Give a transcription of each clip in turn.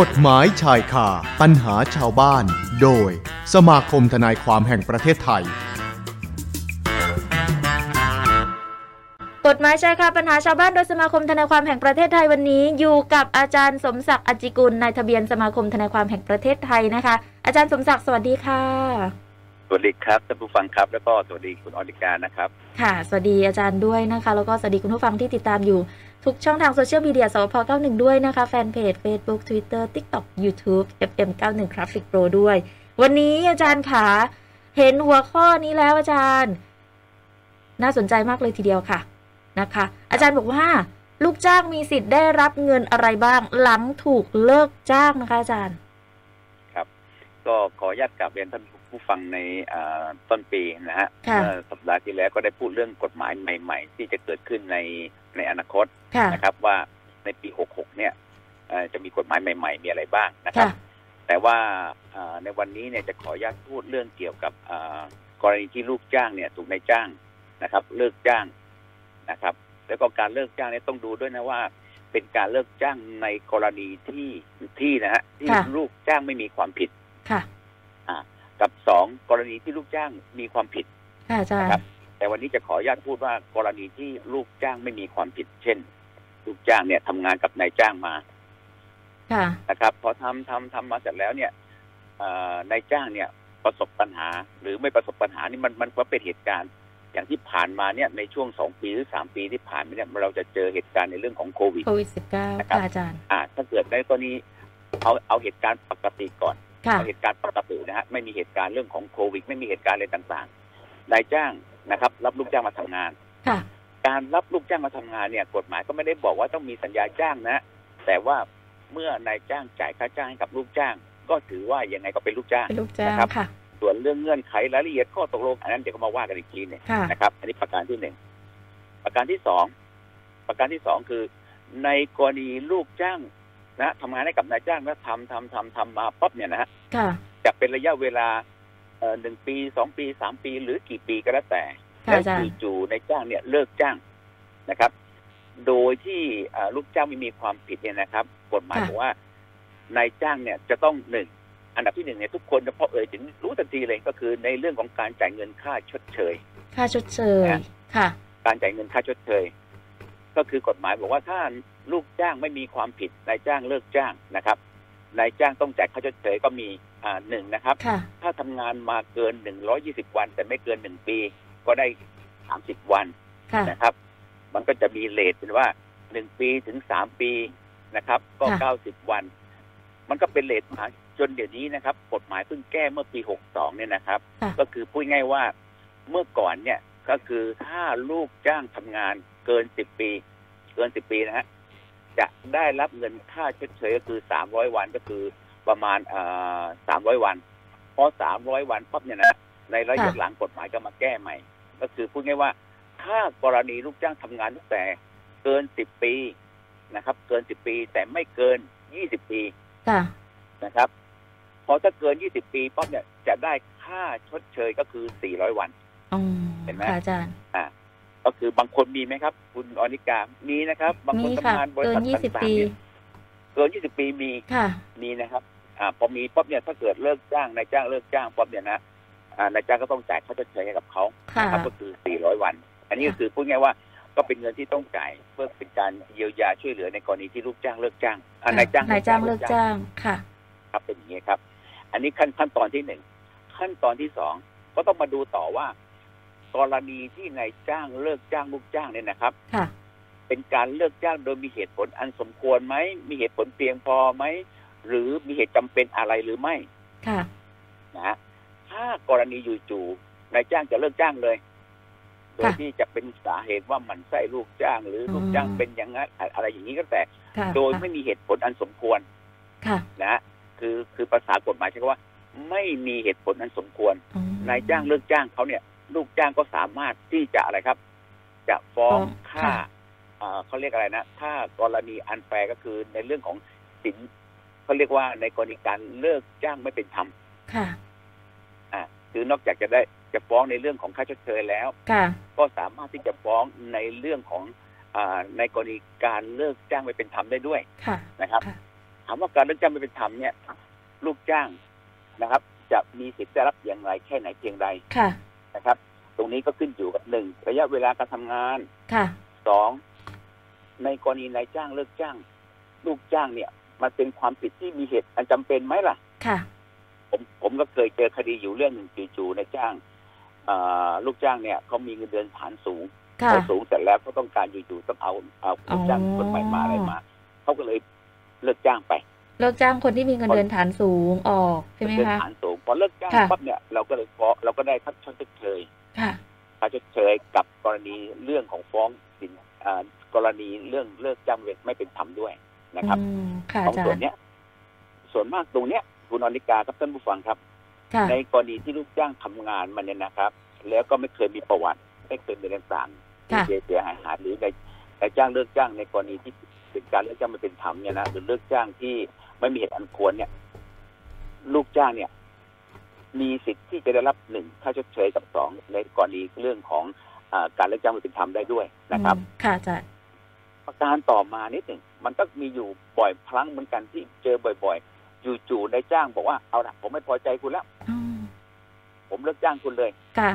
กฎหมายชายคาปัญหาชาวบ้าน โดย สมาคมทนายความแห่งประเทศไทย กฎหมายชายคาปัญหาชาวบ้านโดยสมาคมทนายความแห่งประเทศไทยวันนี้ อยู่กับอาจารย์สมศักดิ์อจิกุลนายทะเบียนสมาคมทนายความแห่งประเทศไทยนะคะ อาจารย์สมศักดิ์สวัสดีค่ะ วัสดีครับท่านผู้ฟังครับ แล้วก็สวัสดีคุณอดิการนะครับ ค่ะ สวัสดีอาจารย์ด้วยนะคะ แล้วก็สวัสดีคุณผู้ฟังที่ติดตามอยู่ทุกช่องทางโซเชียลมีเดียสพ91 ด้วยนะคะ แฟนเพจ Facebook Twitter TikTok YouTube FM91 Traffic Pro ด้วย วันนี้อาจารย์ขาเห็นหัวข้อนี้แล้วอาจารย์ น่าสนใจมากเลยทีเดียวค่ะนะคะ อาจารย์บอกว่า ลูกจ้างมีสิทธิ์ได้รับเงินอะไรบ้าง หลังถูกเลิกจ้างนะคะอาจารย์ ครับ ก็ขออนุญาตกลับเรียนท่านผู้ ฟังในอ่าต้นปีนะฮะค่ะเมื่อสัปดาห์ที่แล้วก็ได้พูดเรื่องกฎหมายใหม่ ๆ ที่จะเกิดขึ้นในในอนาคตค่ะนะครับว่าในปี 66 เนี่ยเอ่อจะมีกฎหมายใหม่ ๆ มีอะไรบ้างนะครับค่ะแต่ว่าอ่าในวันนี้เนี่ยจะขออนุญาตพูดเรื่องเกี่ยวกับอ่ากรณีที่ลูกจ้างเนี่ยถูกนายจ้างนะครับ เลิกจ้างนะครับ แล้วก็การเลิกจ้างเนี่ยต้องดูด้วยนะว่าเป็นการเลิกจ้างในกรณีที่ที่นะฮะที่ค่ะลูกจ้างไม่มีความผิดค่ะ กับสองกรณีที่ลูกจ้างมีความผิดค่ะอาจารย์นะครับ แต่วันนี้จะขออนุญาตพูดว่ากรณีที่ลูกจ้างไม่มีความผิด เช่น ลูกจ้างเนี่ยทำงานกับนายจ้างมาค่ะนะครับพอทำทำทำมาเสร็จแล้วเนี่ยเอ่อนายจ้างเนี่ยประสบปัญหา หรือไม่ประสบปัญหานี่มันมันก็เป็นเหตุการณ์ อย่างที่ผ่านมาเนี่ยในช่วงสองปีหรือสามปีที่ผ่านมาเนี่ยเราจะเจอเหตุการณ์ในเรื่องของโควิดโควิด -19 นะครับค่ะอาจารย์อ่าถ้าเกิดในกรณีเอาเอาเหตุการณ์ปกติก่อนค่ะ เอาเหตุการณ์ปกตินะฮะไม่มีเหตุการณ์เรื่องของโควิด ไม่มีเหตุการณ์อะไรต่างๆนายจ้างนะครับ รับลูกจ้างมาทำงานค่ะการรับลูกจ้างมาทำงานเนี่ย กฎหมายก็ไม่ได้บอกว่าต้องมีสัญญาจ้างนะ แต่ว่าเมื่อนายจ้างจ่ายค่าจ้างให้กับลูกจ้าง ก็ถือว่ายังไงก็เป็นลูกจ้างเป็นลูกจ้างนะครับค่ะส่วนเรื่องเงื่อนไขรายละเอียดข้อตกลงอันนั้นเดี๋ยวก็มาว่ากันอีกทีหนึงค่ะนะครับ อันนี้ประการที่หนึ่งประการที่สองประการที่สองคือ ในกรณีลูกจ้าง นะทำงานให้กับนายจ้างแล้วทำทำทำทำมาปั๊บเนี่ยนะฮะค่ะจะเป็นระยะเวลาเอ่อหนึ่งปีสองปีสามปีหรือกี่ปีก็แล้วแต่ค่ะแล้วอาจารย์จู่ๆในจ้างเนี่ยเลิกจ้างนะครับ โดยที่อ่าลูกจ้างไม่มีความผิดเนี่ยนะครับ กฎหมายค่ะบอกว่านายจ้างเนี่ยจะต้องหนึ่งอันดับที่หนึ่งเนี่ยทุกคนเฉพาะเอ่ยถึงรู้ทันทีเลยก็คือในเรื่องของการจ่ายเงินค่าชดเชย ค่าชดเชยนะค่ะ การจ่ายเงินค่าชดเชย ก็คือกฎหมายบอกว่าถ้าลูกจ้างไม่มีความผิดนายจ้างเลิกจ้างนะครับนายจ้างต้องจ่ายค่าชดเชยก็มีอ่าหนึ่งนะครับค่ะถ้าทำงานมาเกิน120วัน แต่ไม่เกิน1ปี ก็ได้30วันค่ะนะครับ มันก็จะมีเลทเป็นว่า1ปีถึง3ปีนะครับ ก็ค่ะ90วัน มันก็เป็นเลทมาจนเดี๋ยวนี้นะครับ กฎหมายเพิ่งแก้เมื่อปี62เนี่ยนะครับค่ะก็คือพูดง่ายว่าเมื่อก่อนเนี่ย ก็คือถ้าลูกจ้างทำงานเกิน10ปี เกิน10ปีนะฮะจะได้รับเงินค่าชดเชยก็คือ300วันก็คือประมาณเอ่อ300วัน พอ300วันปั๊บเนี่ยนะในระยะค่ะหลังกฎหมายก็มาแก้ใหม่ ก็คือพูดง่ายว่า ถ้ากรณีลูกจ้างทำงานตั้งแต่เกิน10ปีนะครับ เกิน10ปีแต่ไม่เกิน20ปีค่ะนะครับพอถ้าเกิน20ปีปั๊บเนี่ยจะได้ค่าชดเชยก็คือ400วัน อืม เห็นไหมค่ะอาจารย์ก็คือบางคนมีไหมครับ คุณอนิกามีนะครับ บางคนมีค่ะทำงานบริเกิษันทยี่สิบต่างปีๆเนี่ยเกิน20ปีมีค่ะ มีนะครับ อ่าพอมีปั๊บเนี่ยถ้าเกิดเลิกจ้างนายจ้างเลิกจ้างปั๊บเนี่ยนะอ่านายจ้างก็ต้องจ่ายค่าชดเชยให้กับเขาค่ะนะครับก็คือ400วัน อันนี้ก็คือพูดง่ายว่าก็เป็นเงินที่ต้องจ่ายเพื่อเป็นการเยียวยาช่วยเหลือในกรณีที่ลูกจ้างเลิกจ้างอ่านายจ้างนายจ้างเลิกจ้างค่ะ ครับเป็นอย่างนี้ครับ อันนี้ขั้นขั้นตอนที่หนึ่งขั้นตอนที่สองก็ต้องมาดูต่อว่า กรณีที่นายจ้างเลิกจ้างลูกจ้างเนี่ยนะครับค่ะเป็นการเลิกจ้างโดยมีเหตุผลอันสมควรไหมมีเหตุผลเพียงพอไหมหรือมีเหตุจำเป็นอะไรหรือไม่ค่ะนะฮะถ้ากรณีอยู่จู่นายจ้างจะเลิกจ้างเลยโดยค่ะที่จะเป็นสาเหตุว่าหมันไส้ลูกจ้าง หรือลูกจ้างอืมเป็นอย่างนั้นอะไรอย่างนี้ก็แต่ค่ะโดยไม่มีเหตุผลอันสมควรค่ะนะฮะคือคือภาษากฎหมายใช้คำว่า ไม่มีเหตุผลอันสมควรอืมนายจ้างเลิกจ้างเขาเนี่ย ลูกจ้างก็สามารถที่จะอะไรครับ จะฟ้องฟ้องค่าค่ะอ่าเขาเรียกอะไรนะถ้ากรณีอันแฟร์ก็คือในเรื่องของสินเขาเรียกว่าในกรณีการเลิกจ้างไม่เป็นธรรมค่ะอ่าคือนอกจากจะได้จะฟ้องในเรื่องของค่าชดเชยแล้วค่ะก็สามารถที่จะฟ้องในเรื่องของอาในกรณีการเลิกจ้างไม่เป็นธรรมได้ด้วยค่ะนะครับค่ะถามว่าการเลิกจ้างไม่เป็นธรรมเนี่ย ลูกจ้างนะครับ จะมีสิทธิ์ได้รับอย่างไรแค่ไหนเพียงใดค่ะ นะครับ ตรงนี้ก็ขึ้นอยู่กับหนึ่งระยะเวลาการทำงานค่ะสองในกรณีนายจ้างเลิกจ้าง ลูกจ้างเนี่ย มันเป็นความผิดที่มีเหตุอันจำเป็นไหมล่ะ ค่ะ ผมผมก็เคยเจอคดีอยู่เรื่องหนึ่งจู่ๆนายจ้างอ่าลูกจ้างเนี่ยเขามีเงินเดือนฐานสูงค่ะพอสูงเสร็จแล้วก็ต้องการอยู่ๆต้องเอาเอาลูกจ้างอ๋อคนใหม่มาอะไรมาเขาก็เลยเลิกจ้างไป เลิกจ้างคนที่มีเงินเดือนฐานสูงออกใช่ไหมเงินคะฐานสูง พอเลิกจ้างค่ะปั๊บเนี่ยเราก็เลยฟ้องเราก็ได้คัดชดเชยค่ะค่าชดเชยกับกรณีเรื่องของฟ้องสินอ่ากรณีเรื่องเลิกจ้างไม่เป็นธรรมด้วยนะครับอืมค่ะขออางจารส่วนย์เนี้ย ส่วนมากตรงเนี้ยคุณอนิกาครับท่านผู้ฟังครับค่ะในกรณีที่ลูกจ้างทำงานมาเนี่ยนะครับ แล้วก็ไม่เคยมีประวัติ ไม่เคยมีอะไรต่างๆที่ค่ะเสียเสียหายหายหรือในในจ้างเลิกจ้างในกรณีที่เป็นการเลิกจ้างไม่เป็นธรรมเนี่ยนะหรือเลิกจ้างที่ไม่มีเหตุอันควรเนี่ย ลูกจ้างเนี่ย มีสิทธิ์ที่จะได้รับหนึ่งค่าชดเชยกับสองในกรณีเรื่องของอาการเลิกจ้างไม่เป็นธรรมได้ด้วยนะครับอืมค่ะอาจารย์ประการต่อมานิดหนึ่งมันก็มีอยู่บ่อยครั้งเหมือนกันที่เจอบ่อยๆจู่ๆนายจ้างบอกว่าเอาละผมไม่พอใจคุณแล้วอืมผมเลิกจ้างคุณเลยค่ะ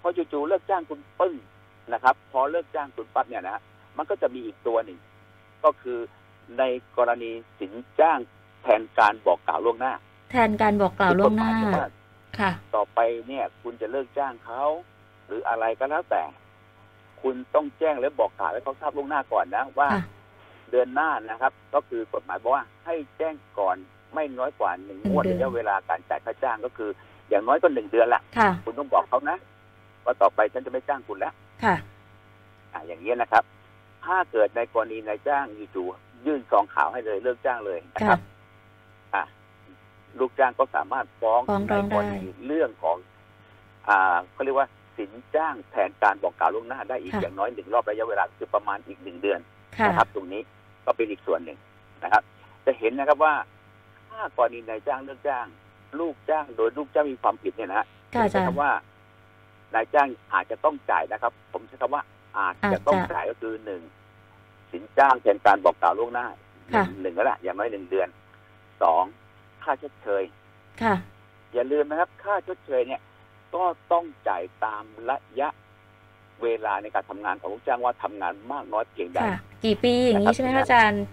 พอจู่ๆเลิกจ้างคุณปึ้งนะครับ พอเลิกจ้างคุณปั๊บเนี่ยนะมันก็จะมีอีกตัวหนึ่งก็คือในกรณีสินจ้างแทนการบอกกล่าวล่วงหน้า แทนการบอกกล่าวล่วงหน้าที่กฎมยบอกว่าค่ะ ต่อไปเนี่ย คุณจะเลิกจ้างเขาหรืออะไรก็แล้วแต่ คุณต้องแจ้งและบอกกล่าวให้เขาทราบล่วงหน้าก่อนนะว่าค่ะเดือนหน้านะครับ ก็คือกฎหมายบอกว่าให้แจ้งก่อนไม่น้อยกว่าหนึ่งหนึ่งงวดเดือนระยะเวลาการจ่ายค่าจ้างก็คือ อย่างน้อยก็หนึ่งเดือนละค่ะคุณต้องบอกเขานะว่าต่อไปฉันจะไม่จ้างคุณแล้วค่ะอ่าอย่างนี้ยนะครับ ถ้าเกิดในกรณีนายจ้างอยู่ๆยื่นซองขาวให้เลยเลิกจ้างเลยนะคค่ะรับ อ่า ลูกจ้างก็สามารถฟ้องฟ้องร้องในได้กรณีเรื่องของ อ่าเขาเรียกว่าสินจ้างแทนการบอกกล่าวล่วงหน้าได้อีกอย่างน้อยหนึ่งรอบระยะเวลาคือประมาณอีกหนึ่งเดือนค่ะ นะครับ ตรงนี้ก็เป็นอีกส่วนหนึ่งนะครับ จะเห็นนะครับว่าถ้ากรณีนายจ้างเลิกจ้าง ลูกจ้างโดยลูกจ้างมีความผิดเนี่ยนะฮะค่ะอาจารใช้ย์คำว่านายจ้างอาจจะต้องจ่ายนะครับ ผมใช้คำว่าอาจจะต้องอาจจะจ่ายก็คือหนึ่งสินจ้างแทนการบอกกล่าวล่วงหน้าค่ะหนึ่งแล้วแหละอย่างน้อยหนึ่งเดือนสอง ค่าชดเชยค่ะ อย่าลืมนะครับ ค่าชดเชยเนี่ย ก็ต้องจ่ายตามระยะเวลาในการทำงานของลูกจ้างว่าทำงานมากน้อยเพียงใดค่ะกี่ปีอย่างนี้ใช่ไหมคะอาจารย์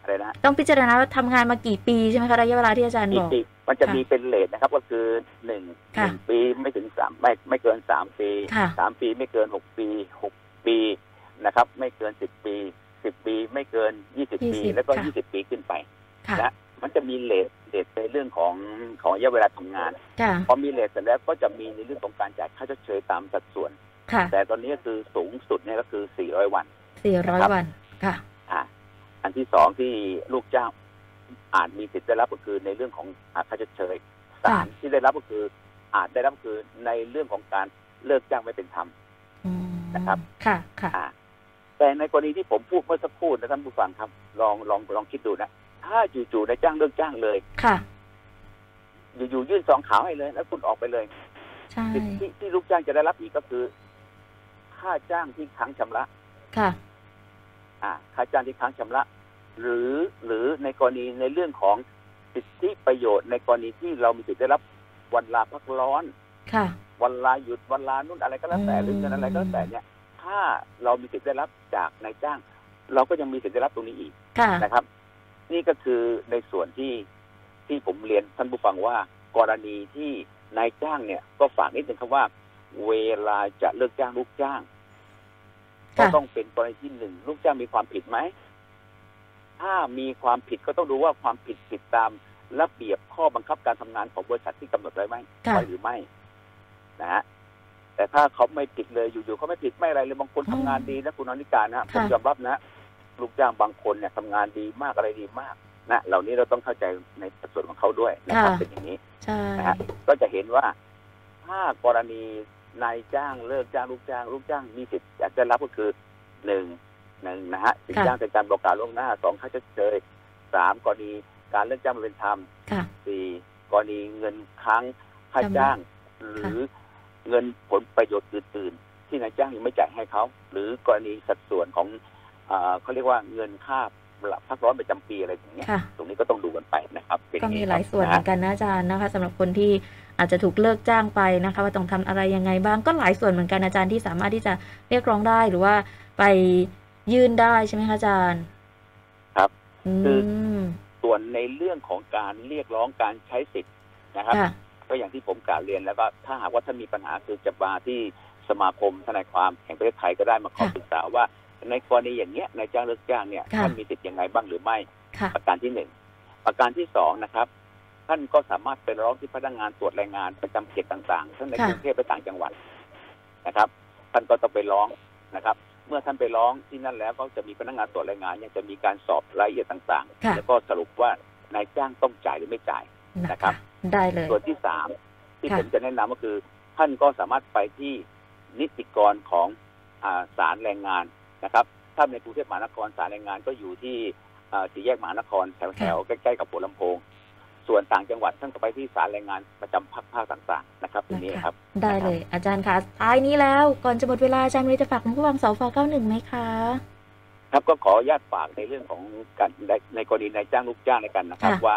อะไรนะต้องพิจารณาว่าทำงานมากี่ปีใช่ไหมคะระยะเวลาที่อาจารย์อีบกอกปีมันจะค่ะมีเป็นเลทนะครับ ก็คือหนึ่งหค่ะนึ่งปีไม่ถึงสามไม่ไม่เกินสามปีค่ะสามปีไม่เกินหกปีหกปีนะครับ ไม่เกินสิบปีสิบปีไม่เกินยี่สิบปี20แล้วก็ค่ะยี่สิบปีขึ้นไปค่ะนะ มันจะมีเลทเลทในเรื่องของของระยะเวลาทำงานค่ะพอมีเลทเสร็จแล้วก็จะมีในเรื่องของการจ่ายค่าชดเชยตามสัดส่วนค่ะแต่ตอนนี้ก็คือสูงสุดเนี่ยก็คือ 400 วันสี่ร้อยนะครับวัน ค่ะอ่าอันที่สองที่ลูกจ้างอาจมีสิทธิ์ได้รับก็คือในเรื่องของอ่าค่าชดเชยสามที่ได้รับก็คือ อาจได้รับก็คือในเรื่องของการเลิกจ้างไม่เป็นธรรมอืมนะครับ ค่ะ ค่ะอ่าแต่ในกรณีที่ผมพูดเมื่อสักครู่นะท่านผู้ฟังครับ ลองลองลองคิดดูนะ ถ้าจู่ๆนายจ้างเลิกจ้างเลย ค่ะ อยู่ๆยื่นซองขาวให้เลย แล้วคุณออกไปเลยใช่สิทธิที่ลูกจ้างจะได้รับอีกก็คือ ค่าจ้างที่ค้างชำระ ค่ะ อ่า ค่าจ้างที่ค้างชำระ หรือหรือในกรณีในเรื่องของสิทธิประโยชน์ในกรณีที่เรามีสิทธิได้รับวันลาพักร้อน ค่ะ วันลาหยุดวันลานุ่นอะไรก็แล้วแต่อืมหรือเงินอะไรก็แล้วแต่เนี่ย ถ้าเรามีสิทธิได้รับจากนายจ้าง เราก็ยังมีสิทธิได้รับตรงนี้อีกค่ะนะครับ นี่ก็คือในส่วนที่ที่ผมเรียนท่านผู้ฟังว่า กรณีที่นายจ้างเนี่ย ก็ฝากนิดนึงครับว่า เวลาจะเลิกจ้างลูกจ้างก็ค่ะต้องเป็นกรณีที่หนึ่งลูกจ้างมีความผิดไหมถ้ามีความผิดก็ต้องดูว่าความผิดผิดตามระเบียบข้อบังคับการทำงานของบริษัทที่กำหนดไว้ไหมค่ะไว้หรือไม่นะฮะแต่ถ้าเขาไม่ผิดเลยอยู่ๆเขาไม่ผิดไม่อะไรเลยบางคนทำงานดีนะคุณอนิการนะผมค่ะยอมรับนะ ลูกจ้างบางคนเนี่ยทำงานดีมากอะไรดีมากนะเหล่านี้เราต้องเข้าใจในส่วนของเขาด้วยนะครับค่ะเป็นอย่างนี้ใช่นะฮะก็จะเห็นว่าถ้ากรณีนายจ้างเลิกจ้างลูกจ้าง ลูกจ้างมีสิทธิ์อยากจะรับก็คือหนึ่งหนึ่งนะฮะสินจ้างเป็นการบอกกล่าวล่วงหน้าสองค่าชดเชยสามกรณีการเลิกจ้างไม่เป็นธรรมค่ะสี่กรณีเงินค้างค่าจ้าง หรือเงินผลประโยชน์อื่นๆที่นายจ้างยังไม่จ่ายให้เขา หรือกรณีสัดส่วนของ เออเขาเรียกว่าเงินค่าพักร้อนประจำปีอะไรอย่างเงี้ยค่ะตรงนี้ก็ต้องดูกันไปนะครับเป็นก็มีองหลายส่วนเหมือนกันนะอาจารย์นะคะสำหรับคนที่อาจจะถูกเลิกจ้างไปนะคะ ว่าต้องทำอะไรยังไงบ้างก็หลายส่วนเหมือนกันอาจารย์ที่สามารถที่จะเรียกร้องได้หรือว่าไปยื่นได้ใช่ไหมคะอาจารย์ ครับอืคือมส่วนในเรื่องของการเรียกร้องการใช้สิทธิ์นะครับค่ะก็อย่างที่ผมกล่าวเรียนแล้วก็ถ้าหากว่าท่านมีปัญหาคือจะมาที่สมาคมทนายความแห่งประเทศไทยก็ได้มาขอค่ะปรึกษาว่า ในกรณีอย่างเงี้ยนายจ้างเลิกจ้างเนี่ยค่ะท่านมีสิทธิ์ยังไงบ้างหรือไม่ค่ะประการที่หนึ่งประการที่สองนะครับ ท่านก็สามารถไปร้องที่พนักงานตรวจแรงงานประจำเขตต่างๆทั้งในค่ะกรุงเทพและต่างจังหวัดนะครับ ท่านก็ต้องไปร้องนะครับ เมื่อท่านไปร้องที่นั่นแล้วก็จะมีพนักงานตรวจแรงงานยังจะมีการสอบรายละเอียดต่างค่ะๆแล้วก็สรุปว่านายจ้างต้องจ่ายหรือไม่จ่ายนะนะครัคะบได้เลยส่วนที่สามที่ค่ะผมจะแนะนำก็คือ ท่านก็สามารถไปที่นิติกรของอาศาลแรงงาน นะครับ ถ้าในกรุงเทพมหานครศาลแรงงานก็อยู่ที่อ่าสี่แยกมหานครแถวๆใกล้ๆกับหัวลำโพง ส่วนต่างจังหวัดท่านก็ไปที่ศาลแรงงานประจำภาคภาคต่างๆนะครับตรงนี้ครับ ได้เลยอาจารย์คะท้ายนี้แล้วก่อนจะหมดเวลาอาจารย์มีอะไรจะฝากคุณผู้ฟังสฟ91ไหมคะครับก็ขออนุญาตฝากในเรื่องของการในในกรณีนายจ้างลูกจ้างในกันนะครับค่ะว่า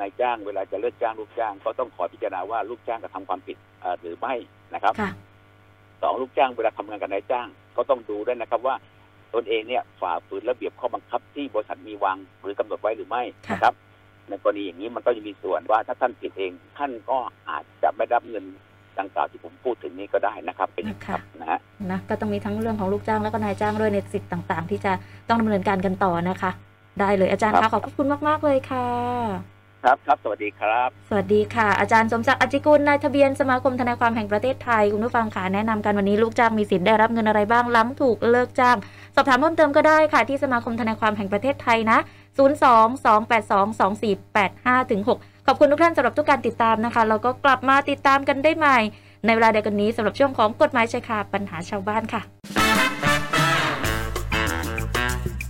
นายจ้างเวลาจะเลิกจ้างลูกจ้าง ก็ต้องขอพิจารณาว่าลูกจ้างกระทำความผิดเอ่อหรือไม่นะครับค่ะสองลูกจ้างเวลาทำงานกับนายจ้าง ก็ต้องดูด้วยนะครับว่า ตนเองเนี่ยฝ่าฝืนระเบียบข้อบังคับที่บริษัทมีวางหรือกำหนดไว้หรือไม่ค่ะนะครับในกรณีอย่างนี้มันก็จะมีส่วนว่าถ้าท่านผิดเอง ท่านก็อาจจะไม่ได้รับเงินดังกล่าวที่ผมพูดถึงนี้ก็ได้นะครับ เป็นอย่างนี้ครับนะฮะนะก็ต้องมีทั้งเรื่องของลูกจ้างแล้วก็นายจ้างด้วยในสิทธิ์ต่าง ๆ ที่จะต้องดำเนินการกันต่อนะคะ ได้เลยอาจารย์ครัคะบขอบพระคุณมาก ๆ เลยค่ะ ครับครับ สวัสดีครับ สวัสดีค่ะ อาจารย์สมศักดิ์อจิกุลนายทะเบียนสมาคมทนายความแห่งประเทศไทย คุณผู้ฟังค่ะแนะนำกันวันนี้ลูกจ้างมีสิทธิ์ได้รับเงินอะไรบ้างล้ำถูกเลิกจ้าง สอบถามเพิ่มเติมก็ได้ค่ะ ที่สมาคมทนายความแห่งประเทศไทยนะ 02-282-2485ถึง6ขอบคุณทุกท่านสำหรับทุกการติดตามนะคะแล้วก็กลับมาติดตามกันได้ใหม่ ในเวลาเดียวกันนี้สำหรับช่วงของกฎหมายชายคาปัญหาชาวบ้านค่ะ